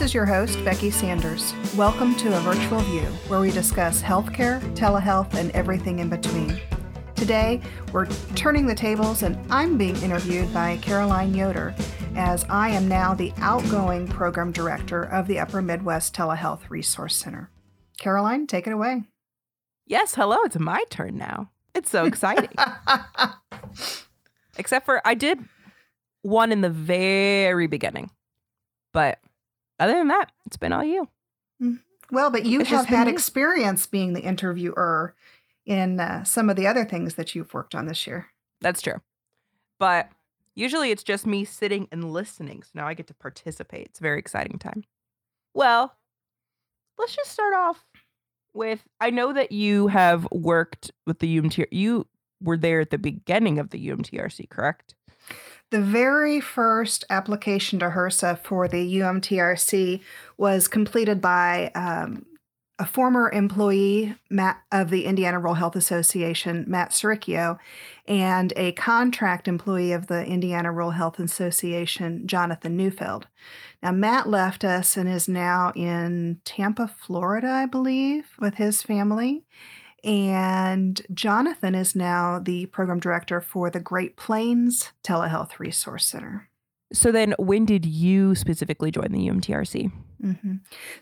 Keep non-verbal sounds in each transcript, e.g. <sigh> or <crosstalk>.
This is your host, Becky Sanders. Welcome to A Virtual View, where we discuss healthcare, telehealth, and everything in between. Today, we're turning the tables, and I'm being interviewed by Caroline Yoder, as I am now the outgoing program director of the Upper Midwest Telehealth Resource Center. Caroline, take it away. Yes, hello, it's my turn now. It's so exciting. <laughs> Except for I did one in the very beginning. But other than that, it's been all you. Mm-hmm. Well, but you it's have had experience being the interviewer in uh, some of the other things that you've worked on this year. That's true. But usually it's just me sitting and listening. So now I get to participate. It's a very exciting time. Well, let's just start off with I know that you have worked with the UMTR. You were there at the beginning of the UMTRC, correct? The very first application to HRSA for the UMTRC was completed by um, a former employee Matt, of the Indiana Rural Health Association, Matt Siricchio, and a contract employee of the Indiana Rural Health Association, Jonathan Neufeld. Now, Matt left us and is now in Tampa, Florida, I believe, with his family. And Jonathan is now the program director for the Great Plains Telehealth Resource Center. So then, when did you specifically join the UMTRC? Mm-hmm.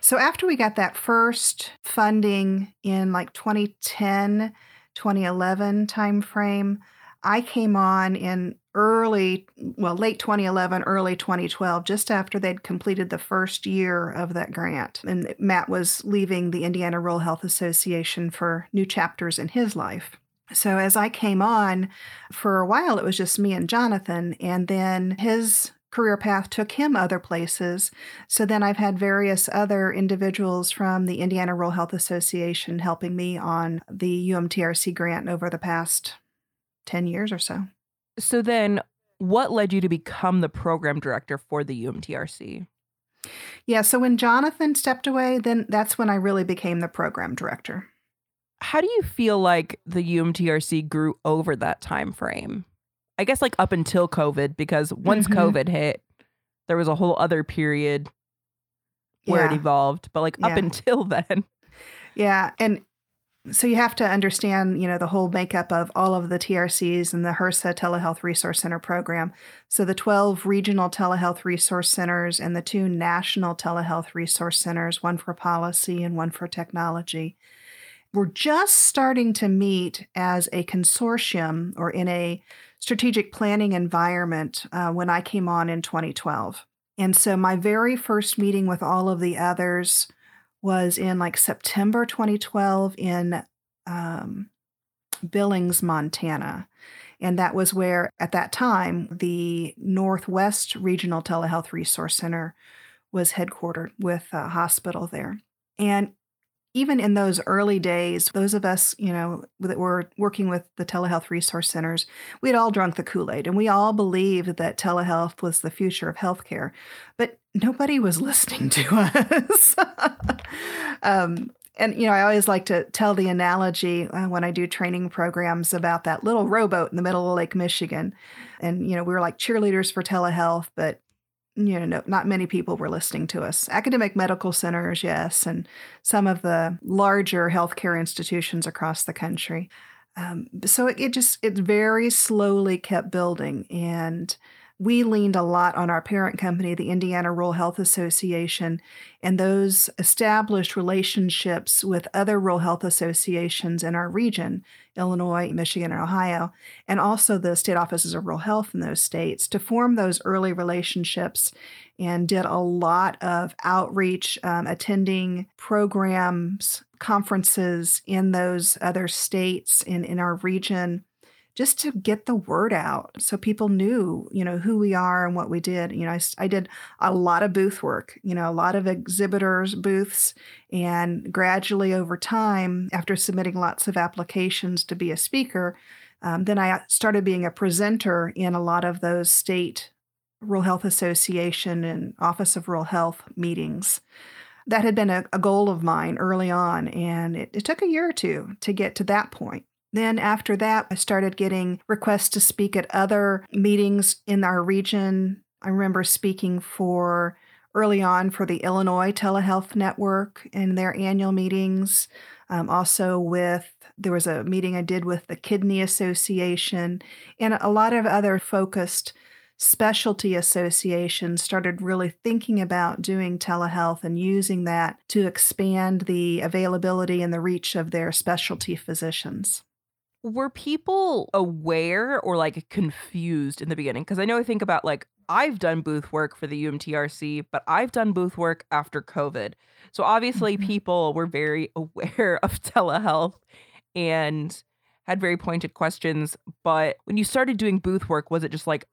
So after we got that first funding in like 2010, 2011 timeframe, I came on in early, well, late 2011, early 2012, just after they'd completed the first year of that grant. And Matt was leaving the Indiana Rural Health Association for new chapters in his life. So as I came on, for a while it was just me and Jonathan, and then his career path took him other places. So then I've had various other individuals from the Indiana Rural Health Association helping me on the UMTRC grant over the past 10 years or so. So then, what led you to become the program director for the UMTRC? Yeah, so when Jonathan stepped away, then that's when I really became the program director. How do you feel like the UMTRC grew over that time frame? I guess like up until COVID, because once mm-hmm. COVID hit, there was a whole other period where yeah. it evolved. But like up yeah. until <laughs> then. Yeah. And so you have to understand, you know, the whole makeup of all of the TRCs and the HRSA Telehealth Resource Center program. So the 12 regional telehealth resource centers and the two national telehealth resource centers, one for policy and one for technology. We're just starting to meet as a consortium or in a strategic planning environment uh, when I came on in 2012. And so my very first meeting with all of the others was in like September 2012 in um, Billings, Montana. And that was where, at that time, the Northwest Regional Telehealth Resource Center was headquartered with a hospital there. And even in those early days, those of us, you know, that were working with the telehealth resource centers, we had all drunk the Kool Aid and we all believed that telehealth was the future of healthcare, but nobody was <laughs> listening to us. <laughs> um, and you know, I always like to tell the analogy uh, when I do training programs about that little rowboat in the middle of Lake Michigan, and you know, we were like cheerleaders for telehealth, but you know, not many people were listening to us. Academic medical centers, yes, and some of the larger healthcare institutions across the country. Um, so it, it just it very slowly kept building, and we leaned a lot on our parent company, the Indiana Rural Health Association, and those established relationships with other rural health associations in our region, Illinois, Michigan, and Ohio, and also the state offices of rural health in those states to form those early relationships and did a lot of outreach, um, attending programs, conferences in those other states in, in our region just to get the word out so people knew, you know, who we are and what we did. You know, I, I did a lot of booth work, you know, a lot of exhibitors' booths. And gradually over time, after submitting lots of applications to be a speaker, um, then I started being a presenter in a lot of those state Rural Health Association and Office of Rural Health meetings. That had been a, a goal of mine early on, and it, it took a year or two to get to that point. Then, after that, I started getting requests to speak at other meetings in our region. I remember speaking for early on for the Illinois Telehealth Network in their annual meetings. Um, also, with there was a meeting I did with the Kidney Association and a lot of other focused specialty associations started really thinking about doing telehealth and using that to expand the availability and the reach of their specialty physicians. Were people aware or like confused in the beginning? Because I know I think about like I've done booth work for the UMTRC, but I've done booth work after COVID. So obviously, mm-hmm. people were very <laughs> aware of telehealth and had very pointed questions. But when you started doing booth work, was it just like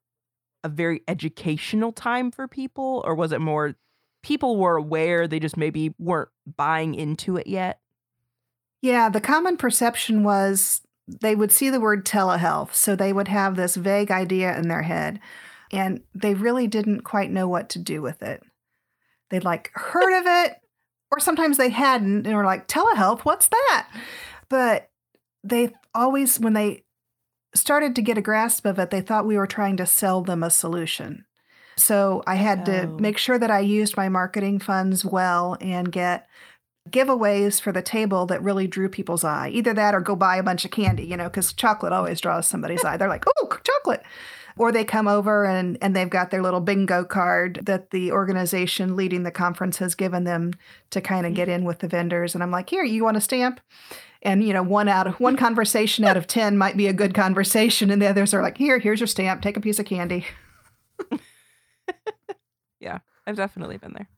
a very educational time for people, or was it more people were aware, they just maybe weren't buying into it yet? Yeah, the common perception was they would see the word telehealth, so they would have this vague idea in their head, and they really didn't quite know what to do with it. They'd like heard of it, or sometimes they hadn't and were like, telehealth, what's that? But they always, when they started to get a grasp of it, they thought we were trying to sell them a solution. So I had oh. to make sure that I used my marketing funds well and get giveaways for the table that really drew people's eye. Either that or go buy a bunch of candy, you know, because chocolate always draws somebody's eye. They're like, oh, chocolate. Or they come over and, and they've got their little bingo card that the organization leading the conference has given them to kind of get in with the vendors. And I'm like, here, you want a stamp? and you know one out of one conversation out of 10 might be a good conversation and the others are like here here's your stamp take a piece of candy <laughs> yeah i've definitely been there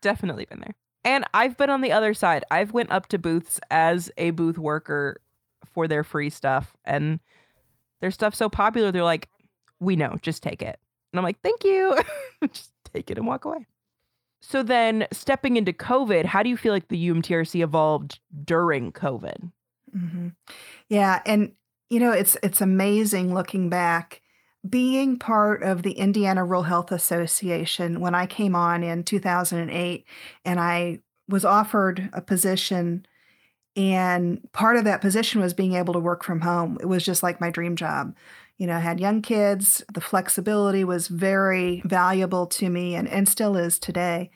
definitely been there and i've been on the other side i've went up to booths as a booth worker for their free stuff and their stuff's so popular they're like we know just take it and i'm like thank you <laughs> just take it and walk away so then stepping into COVID, how do you feel like the UMTRC evolved during COVID? Mm-hmm. Yeah, and you know it's it's amazing looking back. Being part of the Indiana Rural Health Association when I came on in 2008, and I was offered a position, and part of that position was being able to work from home. It was just like my dream job you know, I had young kids. The flexibility was very valuable to me and, and still is today.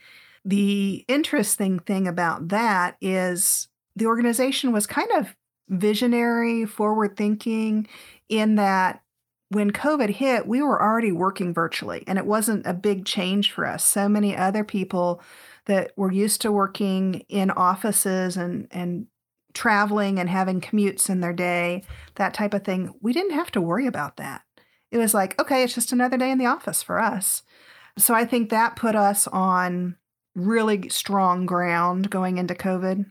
The interesting thing about that is the organization was kind of visionary, forward thinking, in that when COVID hit, we were already working virtually and it wasn't a big change for us. So many other people that were used to working in offices and, and traveling and having commutes in their day, that type of thing, we didn't have to worry about that. It was like, okay, it's just another day in the office for us. So I think that put us on really strong ground going into COVID.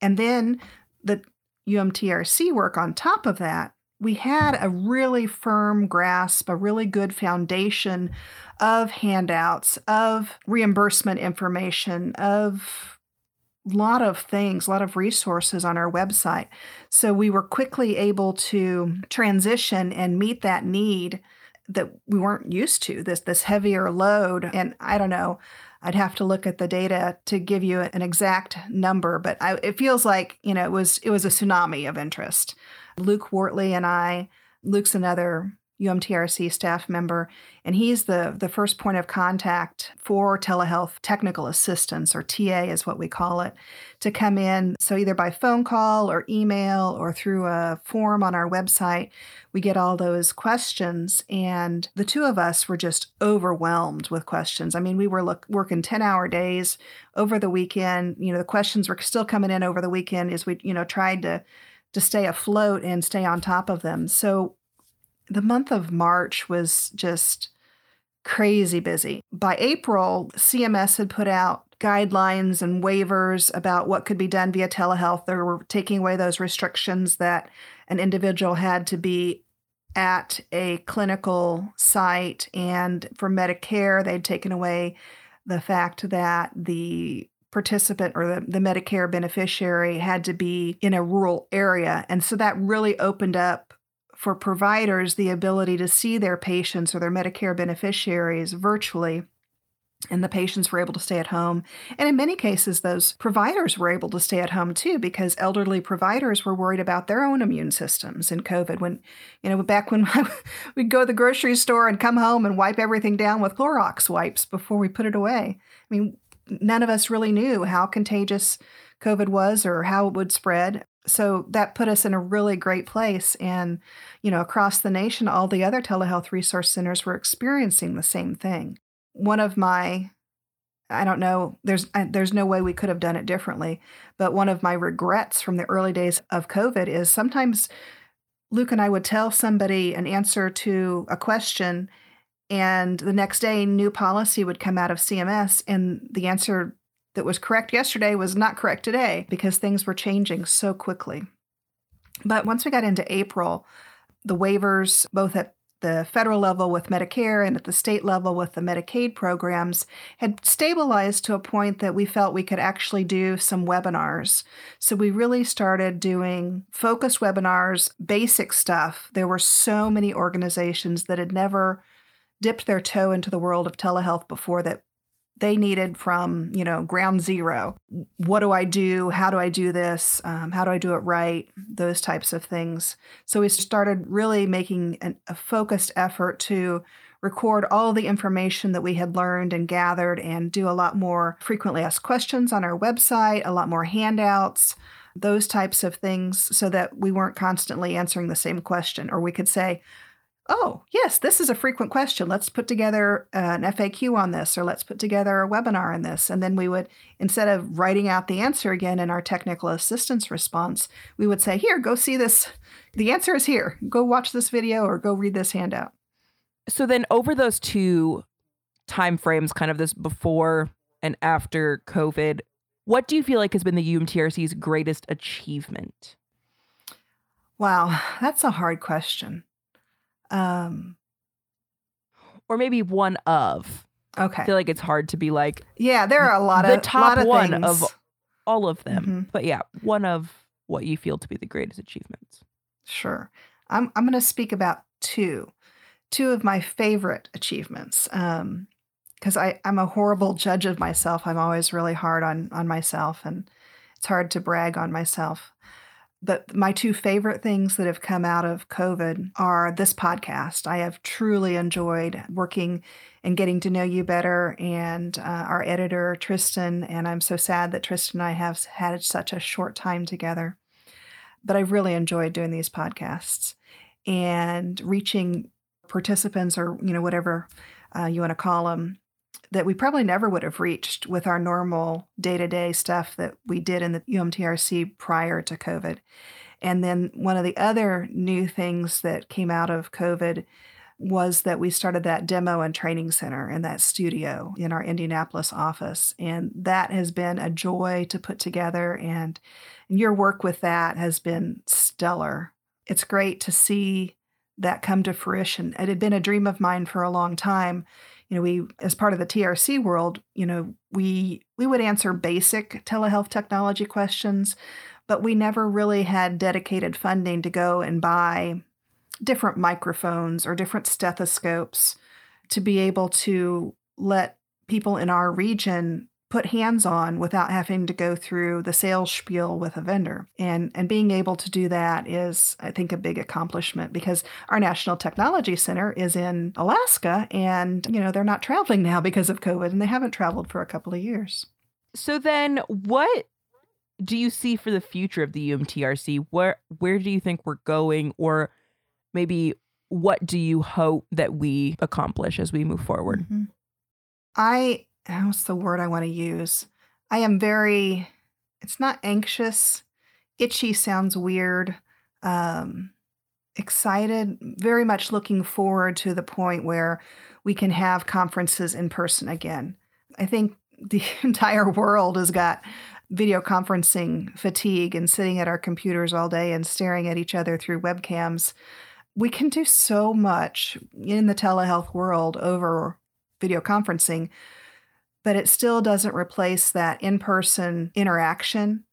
And then the UMTRC work on top of that, we had a really firm grasp, a really good foundation of handouts, of reimbursement information, of a lot of things, a lot of resources on our website. So we were quickly able to transition and meet that need that we weren't used to this this heavier load and I don't know I'd have to look at the data to give you an exact number but I, it feels like you know it was it was a tsunami of interest Luke Wortley and I Luke's another UMTRC staff member, and he's the, the first point of contact for telehealth technical assistance, or TA is what we call it, to come in. So, either by phone call or email or through a form on our website, we get all those questions. And the two of us were just overwhelmed with questions. I mean, we were look, working 10 hour days over the weekend. You know, the questions were still coming in over the weekend as we, you know, tried to to stay afloat and stay on top of them. So the month of March was just crazy busy. By April, CMS had put out guidelines and waivers about what could be done via telehealth. They were taking away those restrictions that an individual had to be at a clinical site. And for Medicare, they'd taken away the fact that the participant or the, the Medicare beneficiary had to be in a rural area. And so that really opened up for providers the ability to see their patients or their Medicare beneficiaries virtually. And the patients were able to stay at home. And in many cases, those providers were able to stay at home too, because elderly providers were worried about their own immune systems in COVID. When, you know, back when <laughs> we'd go to the grocery store and come home and wipe everything down with Clorox wipes before we put it away. I mean, none of us really knew how contagious COVID was or how it would spread. So that put us in a really great place. And, you know, across the nation, all the other telehealth resource centers were experiencing the same thing. One of my I don't know. There's there's no way we could have done it differently. But one of my regrets from the early days of COVID is sometimes Luke and I would tell somebody an answer to a question, and the next day, new policy would come out of CMS, and the answer that was correct yesterday was not correct today because things were changing so quickly. But once we got into April, the waivers, both at the federal level with Medicare and at the state level with the Medicaid programs had stabilized to a point that we felt we could actually do some webinars. So we really started doing focused webinars, basic stuff. There were so many organizations that had never dipped their toe into the world of telehealth before that they needed from you know ground zero. What do i do? How do i do this? Um, how do i do it right? Those types of things. So we started really making an, a focused effort to record all the information that we had learned and gathered and do a lot more frequently asked questions on our website a lot more handouts those types of things so that we weren't constantly answering the same question. Or we could say oh, yes, this is a frequent question. Let's put together an FAQ on this, or let's put together a webinar on this. And then we would, instead of writing out the answer again in our technical assistance response, we would say, here, go see this. The answer is here. Go watch this video or go read this handout. So then over those two time frames, kind of this before and after COVID, what do you feel like has been the UMTRC's greatest achievement? Wow, that's a hard question. Um, or maybe one of. Okay. I feel like it's hard to be like. Yeah, there are a lot the of top of one things. of all of them. Mm-hmm. But yeah, one of what you feel to be the greatest achievements. Sure. I'm I'm going to speak about two, two of my favorite achievements. Um, because I I'm a horrible judge of myself. I'm always really hard on on myself, and it's hard to brag on myself. But my two favorite things that have come out of COVID are this podcast. I have truly enjoyed working and getting to know you better, and uh, our editor, Triston. And I'm so sad that Triston and I have had such a short time together. But I've really enjoyed doing these podcasts and reaching participants or, you know, whatever uh, you want to call them that we probably never would have reached with our normal day to day stuff that we did in the UMTRC prior to COVID. And then one of the other new things that came out of COVID was that we started that demo and training center in that studio in our Indianapolis office. And that has been a joy to put together. And, and your work with that has been stellar. It's great to see that come to fruition. It had been a dream of mine for a long time you know we as part of the trc world you know we we would answer basic telehealth technology questions but we never really had dedicated funding to go and buy different microphones or different stethoscopes to be able to let people in our region put hands on without having to go through the sales spiel with a vendor. And and being able to do that is I think a big accomplishment because our National Technology Center is in Alaska and you know they're not traveling now because of COVID and they haven't traveled for a couple of years. So then what do you see for the future of the UMTRC? Where where do you think we're going or maybe what do you hope that we accomplish as we move forward? Mm-hmm. I what's the word I want to use? I am very, it's not anxious. Itchy sounds weird. Um, excited, very much looking forward to the point where we can have conferences in person again. I think <laughs> the entire world has got video conferencing fatigue and sitting at our computers all day and staring at each other through webcams. We can do so much in the telehealth world over video conferencing but it still doesn't replace that in person interaction.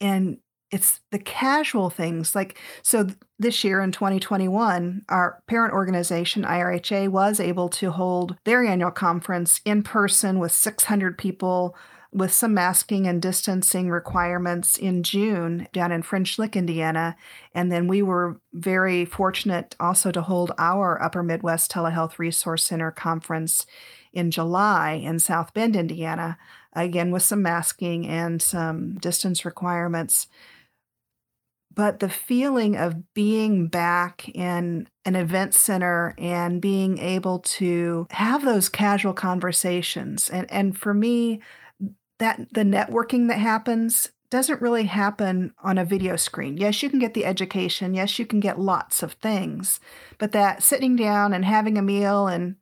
And it's the casual things like so this year in 2021 our parent organization IRHA was able to hold their annual conference in person with 600 people with some masking and distancing requirements in June down in French Lick, Indiana. And then we were very fortunate also to hold our Upper Midwest Telehealth Resource Center conference in July in South Bend, Indiana, again with some masking and some distance requirements. But the feeling of being back in an event center and being able to have those casual conversations. And, and for me, that the networking that happens doesn't really happen on a video screen. Yes, you can get the education. Yes, you can get lots of things. But that sitting down and having a meal and,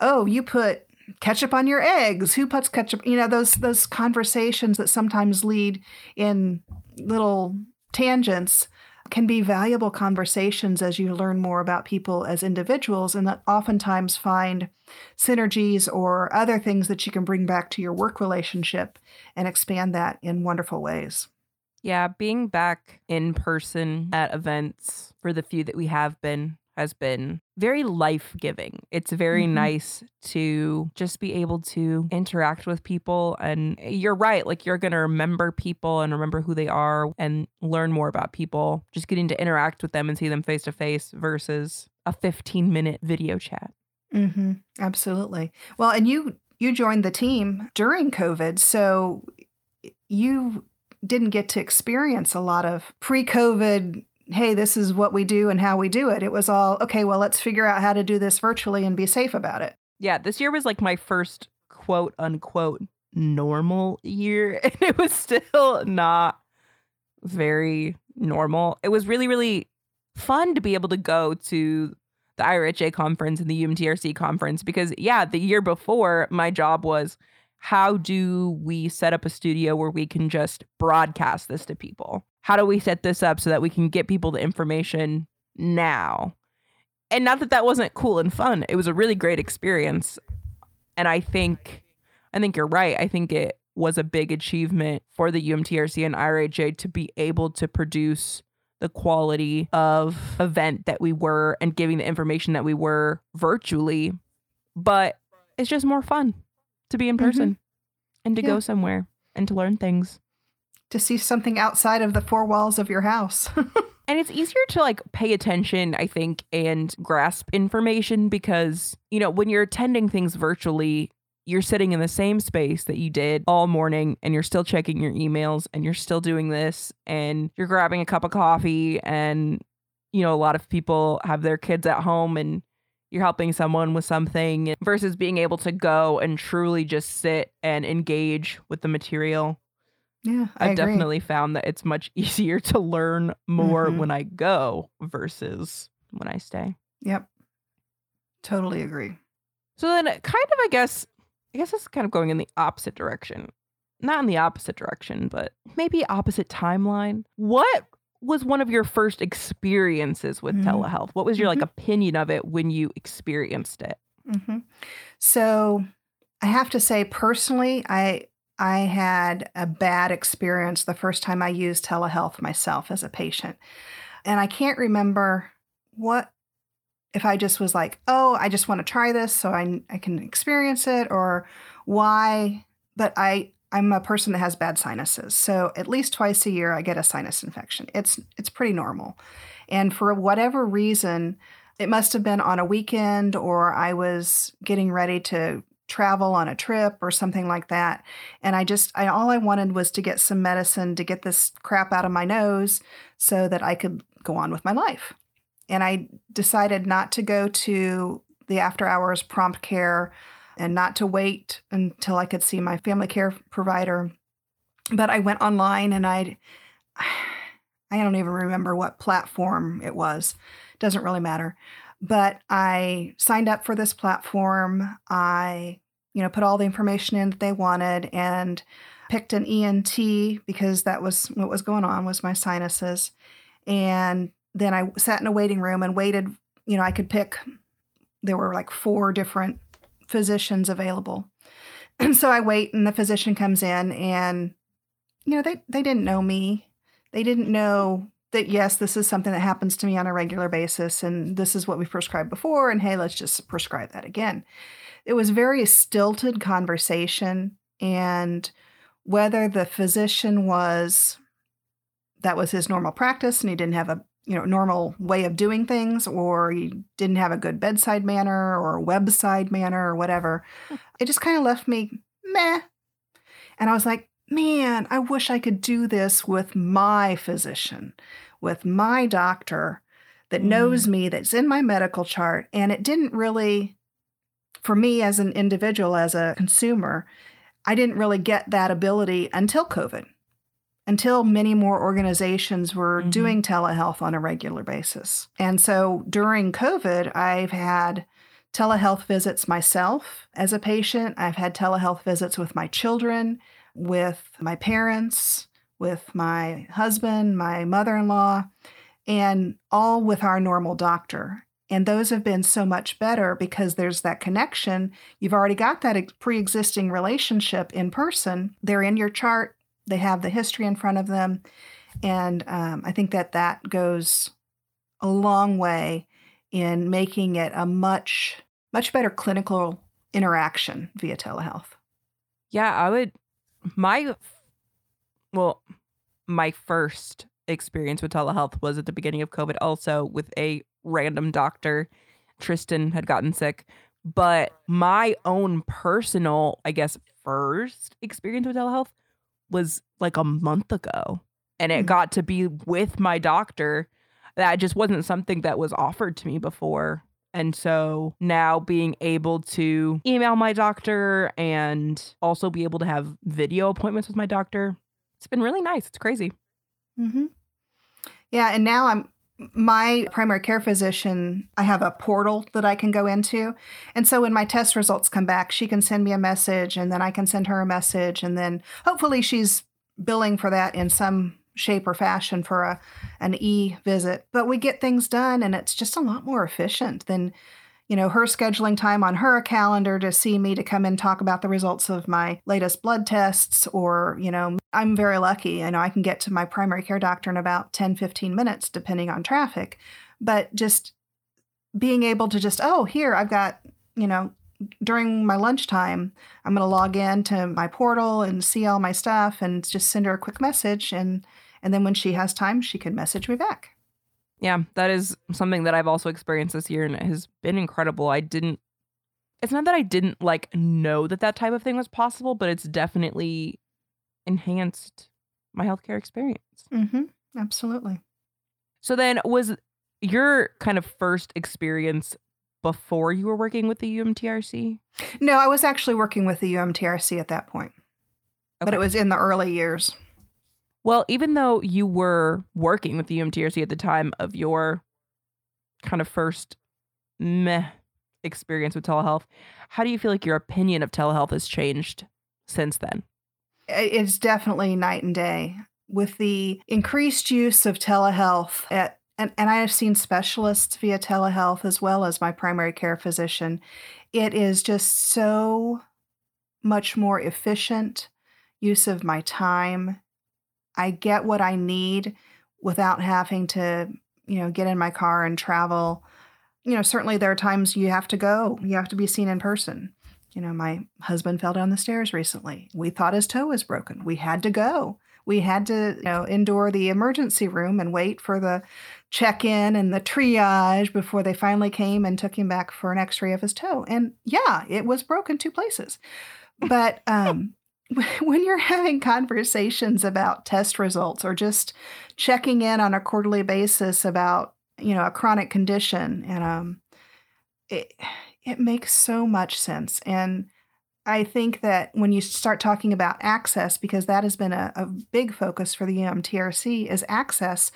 oh, you put ketchup on your eggs. Who puts ketchup? You know, those those conversations that sometimes lead in little tangents can be valuable conversations as you learn more about people as individuals and oftentimes find synergies or other things that you can bring back to your work relationship and expand that in wonderful ways. Yeah, being back in person at events for the few that we have been has been very life giving. It's very mm-hmm. nice to just be able to interact with people. And you're right, like you're going to remember people and remember who they are and learn more about people, just getting to interact with them and see them face to face versus a 15 minute video chat. Mm-hmm. Absolutely. Well, and you you joined the team during COVID, so you didn't get to experience a lot of pre-COVID hey, this is what we do and how we do it. It was all, okay, well, let's figure out how to do this virtually and be safe about it. Yeah, this year was like my first quote unquote normal year. <laughs> And it was still not very normal. It was really, really fun to be able to go to the IRHA conference and the UMTRC conference because, yeah, the year before, my job was how do we set up a studio where we can just broadcast this to people? How do we set this up so that we can get people the information now? And not that that wasn't cool and fun. It was a really great experience. And I think I think you're right. I think it was a big achievement for the UMTRC and IRHA to be able to produce the quality of event that we were and giving the information that we were virtually. But it's just more fun to be in mm-hmm. person mm-hmm. and to yeah. go somewhere and to learn things to see something outside of the four walls of your house. <laughs> and it's easier to like pay attention, I think, and grasp information because, you know, when you're attending things virtually, you're sitting in the same space that you did all morning and you're still checking your emails and you're still doing this and you're grabbing a cup of coffee and you know a lot of people have their kids at home and you're helping someone with something versus being able to go and truly just sit and engage with the material yeah, I have definitely found that it's much <laughs> easier to learn more mm-hmm. when I go versus when I stay. Yep. Totally agree. So then kind of I guess I guess it's kind of going in the opposite direction. Not in the opposite direction, but maybe opposite timeline. What was one of your first experiences with mm-hmm. telehealth? What was your mm-hmm. like opinion of it when you experienced it? Mm-hmm. So I have to say personally, I I had a bad experience the first time I used telehealth myself as a patient. And I can't remember what if I just was like, "Oh, I just want to try this so I I can experience it," or why. But I I'm a person that has bad sinuses, so at least twice a year I get a sinus infection. It's it's pretty normal, and for whatever reason, it must have been on a weekend or I was getting ready to travel on a trip or something like that. And I just, I, all I wanted was to get some medicine to get this crap out of my nose so that I could go on with my life. And I decided not to go to the after hours prompt care and not to wait until I could see my family care provider. But I went online and I <sighs> I don't even remember what platform it was. Doesn't really matter. But I signed up for this platform. I you know, put all the information in that they wanted and picked an ENT because that was what was going on was my sinuses. And then I sat in a waiting room and waited, you know, I could pick there were like four different physicians available. And so I wait and the physician comes in and you know, they they didn't know me. They didn't know that yes, this is something that happens to me on a regular basis and this is what we prescribed before and hey, let's just prescribe that again it was very stilted conversation and whether the physician was that was his normal practice and he didn't have a you know normal way of doing things or he didn't have a good bedside manner or webside manner or whatever hmm. it just kind of left me meh. And i was like man i wish i could do this with my physician with my doctor that knows mm. me that's in my medical chart. And it didn't really for me as an individual as a consumer i didn't really get that ability until covid until many more organizations were Mhm. doing telehealth on a regular basis. And so during COVID, I've had telehealth visits myself as a patient. I've had telehealth visits with my children, with my parents, with my husband, my mother in law, and all with our normal doctor. And those have been so much better because there's that connection. You've already got that pre existing relationship in person. They're in your chart, they have the history in front of them. And um, I think that that goes a long way in making it a much, much better clinical interaction via telehealth. Yeah, I would. My, well, my first experience with telehealth was at the beginning of COVID, also with a random doctor. Triston had gotten sick. But my own personal, I guess, first experience with telehealth was like a month ago. And it Mm. got to be with my doctor. That just wasn't something that was offered to me before. And so now being able to email my doctor and also be able to have video appointments with my doctor, it's been really nice. It's crazy. Mm-hmm. Yeah, and now I'm my primary care physician. I have a portal that I can go into, and so when my test results come back, she can send me a message, and then I can send her a message, and then hopefully she's billing for that in some shape or fashion for a an e visit. But we get things done, and it's just a lot more efficient than you know, her scheduling time on her calendar to see me to come and talk about the results of my latest blood tests or, you know, I'm very lucky. I know I can get to my primary care doctor in about 10, 15 minutes, depending on traffic. But just being able to just, oh, here, I've got, you know, during my lunchtime, I'm going to log in to my portal and see all my stuff and just send her a quick message. And, and then when she has time, she can message me back. Yeah, that is something that I've also experienced this year and it has been incredible. I didn't It's not that I didn't like know that that type of thing was possible, but it's definitely enhanced my healthcare experience. Mm-hmm. Absolutely. So then was your kind of first experience before you were working with the UMTRC? No, I was actually working with the UMTRC at that point, but it was in the early years. Well, even though you were working with the UMTRC at the time of your kind of first meh experience with telehealth, how do you feel like your opinion of telehealth has changed since then? It's definitely night and day with the increased use of telehealth at and, and I have seen specialists via telehealth as well as my primary care physician. It is just so much more efficient use of my time. I get what I need without having to, you know, get in my car and travel. You know, certainly there are times you have to go, you have to be seen in person. You know, my husband fell down the stairs recently. We thought his toe was broken. We had to go. We had to, you know, endure the emergency room and wait for the check in and the triage before they finally came and took him back for an x ray of his toe. And yeah, it was broken two places. But <laughs> um, <laughs> when you're having conversations about test results or just checking in on a quarterly basis about, you know, a chronic condition, and um, it, it makes so much sense. And I think that when you start talking about access, because that has been a, a big focus for the UMTRC, is access.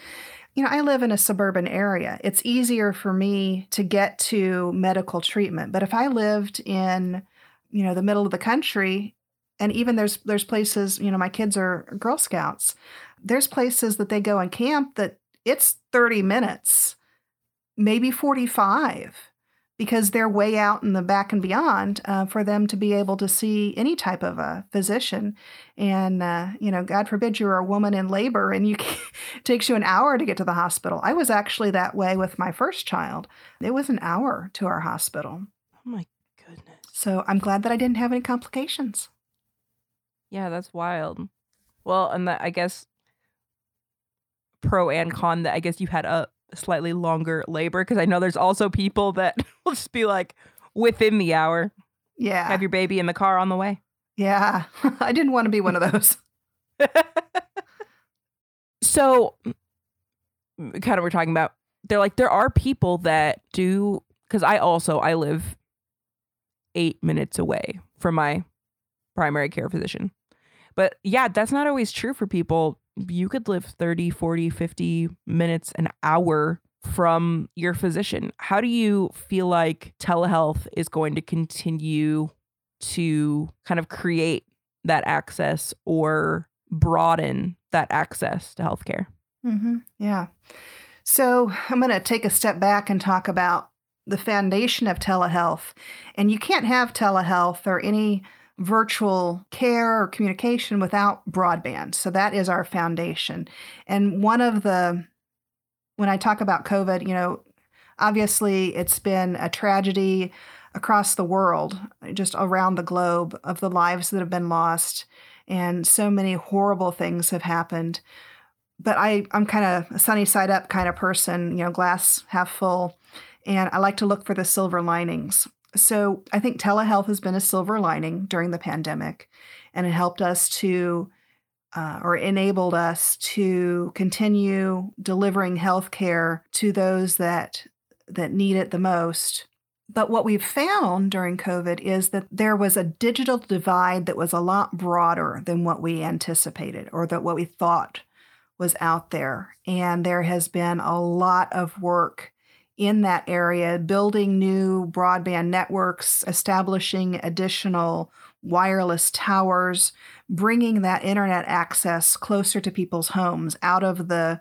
You know, I live in a suburban area. It's easier for me to get to medical treatment. But if I lived in, you know, the middle of the country, and even there's there's places, you know, my kids are Girl Scouts. There's places that they go and camp that it's 30 minutes, maybe 45 because they're way out in the back and beyond uh, for them to be able to see any type of a physician. And, uh, you know, God forbid you're a woman in labor and you <laughs> can, it takes you an hour to get to the hospital. I was actually that way with my first child. It was an hour to our hospital. Oh my goodness. So I'm glad that I didn't have any complications. Yeah, that's wild. Well, and that I guess pro and con that I guess you had a slightly longer labor because I know there's also people that <laughs> will just be like within the hour, Yeah. have your baby in the car on the way. yeah. <laughs> I didn't want to be one of <laughs> those. so kind of we're talking about they're like there are people that do because i also i live eight minutes away from my primary care physician. But yeah that's not always true for people. You could live 30 40 50 minutes an hour from your physician. How do you feel like telehealth is going to continue to kind of create that access or broaden that access to healthcare? Hmm Yeah. So I'm going to take a step back and talk about the foundation of telehealth. And you can't have telehealth or any virtual care or communication without broadband. So that is our foundation. And one of the, when I talk about COVID, you know, obviously it's been a tragedy across the world, just around the globe, of the lives that have been lost. And so many horrible things have happened but I, I'm kind of a sunny side up kind of person, you know, glass half full. And I like to look for the silver linings. So I think telehealth has been a silver lining during the pandemic, and it helped us to, uh, or enabled us to continue delivering health care to those that that need it the most. But what we've found during COVID is that there was a digital divide that was a lot broader than what we anticipated or that what we thought was out there. And there has been a lot of work in that area, building new broadband networks, establishing additional wireless towers, bringing that internet access closer to people's homes, out of the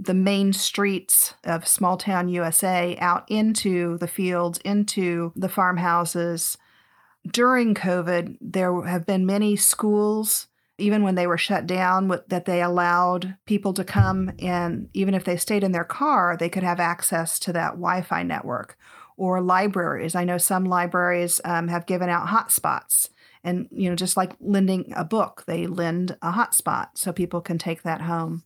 the main streets of small town USA out into the fields, into the farmhouses. During COVID, there have been many schools even when they were shut down, that they allowed people to come and even if they stayed in their car, they could have access to that Wi Fi network. Or libraries. I know some libraries um, have given out hotspots. And, you know, just like lending a book, they lend a hotspot so people can take that home.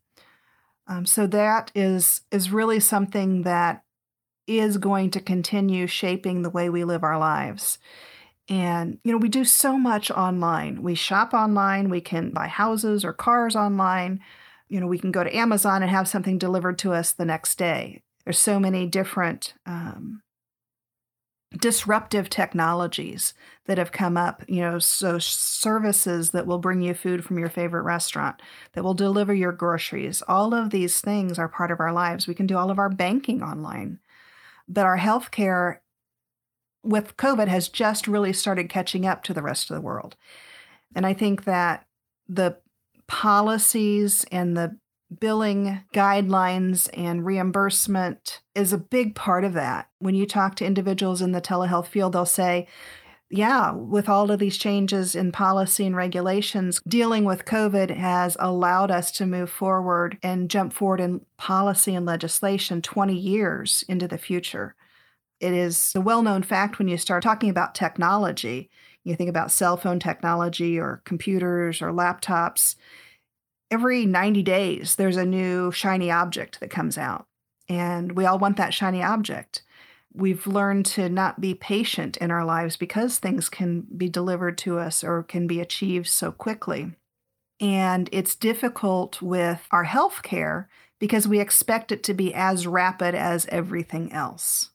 Um, so that is is really something that is going to continue shaping the way we live our lives. And, you know, we do so much online. We shop online, we can buy houses or cars online. You know, we can go to Amazon and have something delivered to us the next day. There's so many different um, disruptive technologies that have come up, you know, so services that will bring you food from your favorite restaurant, that will deliver your groceries. All of these things are part of our lives. We can do all of our banking online. But our healthcare with COVID has just really started catching up to the rest of the world. And I think that the policies and the billing guidelines and reimbursement is a big part of that. When you talk to individuals in the telehealth field, they'll say, yeah, with all of these changes in policy and regulations, dealing with COVID has allowed us to move forward and jump forward in policy and legislation 20 years into the future. It is a well known fact when you start talking about technology, you think about cell phone technology or computers or laptops. Every 90 days, there's a new shiny object that comes out, and we all want that shiny object. We've learned to not be patient in our lives because things can be delivered to us or can be achieved so quickly. And it's difficult with our health care because we expect it to be as rapid as everything else.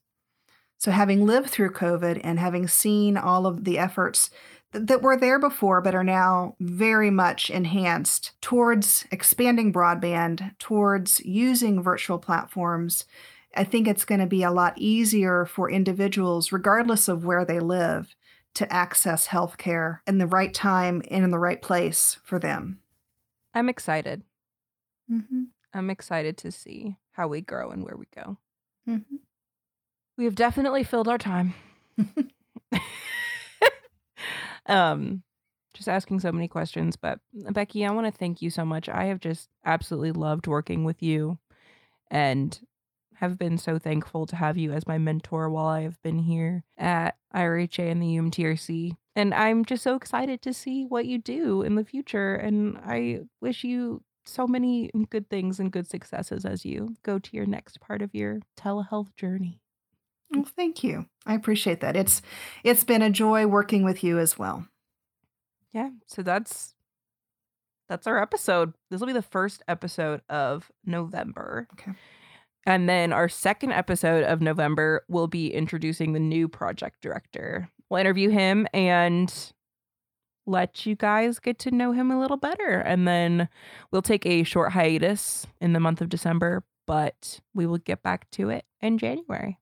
So, having lived through COVID and having seen all of the efforts that were there before but are now very much enhanced towards expanding broadband, towards using virtual platforms, I think it's going to be a lot easier for individuals, regardless of where they live, to access healthcare in the right time and in the right place for them. I'm excited. Mm-hmm. I'm excited to see how we grow and where we go. Mm-hmm. We have definitely filled our time. <laughs> um just asking so many questions, but Becky, I want to thank you so much. I have just absolutely loved working with you and have been so thankful to have you as my mentor while I have been here at IRHA and the UMTRC. And I'm just so excited to see what you do in the future. And I wish you so many good things and good successes as you go to your next part of your telehealth journey. Well, thank you. I appreciate that. It's it's been a joy working with you as well. Yeah, so that's that's our episode. This will be the first episode of November. Okay. And then our second episode of November will be introducing the new project director. We'll interview him and let you guys get to know him a little better. And then we'll take a short hiatus in the month of December, but we will get back to it in January.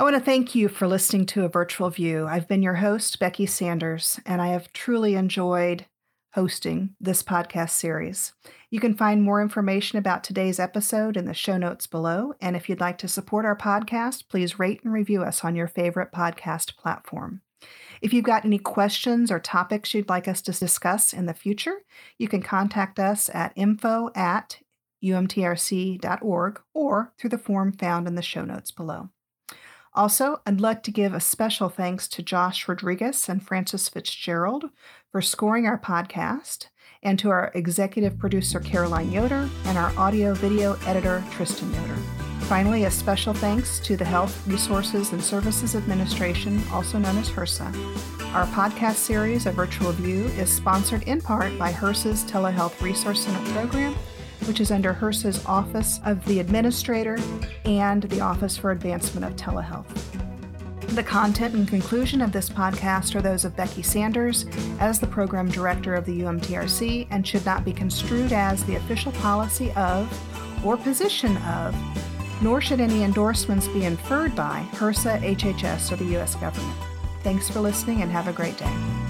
I want to thank you for listening to A Virtual View. I've been your host, Becky Sanders, and I have truly enjoyed hosting this podcast series. You can find more information about today's episode in the show notes below. And if you'd like to support our podcast, please rate and review us on your favorite podcast platform. If you've got any questions or topics you'd like us to discuss in the future, you can contact us at info at umtrc.org or through the form found in the show notes below. Also, I'd like to give a special thanks to Josh Rodriguez and Frances Fitzgerald for scoring our podcast, and to our executive producer Caroline Yoder and our audio video editor Triston Yoder. Finally, a special thanks to the Health Resources and Services Administration, also known as HRSA. Our podcast series, A Virtual View, is sponsored in part by HRSA's Telehealth Resource Center program which is under HRSA's Office of the Administrator and the Office for Advancement of Telehealth. The content and conclusion of this podcast are those of Becky Sanders as the program director of the UMTRC and should not be construed as the official policy of or position of, nor should any endorsements be inferred by HRSA, HHS, or the U.S. government. Thanks for listening and have a great day.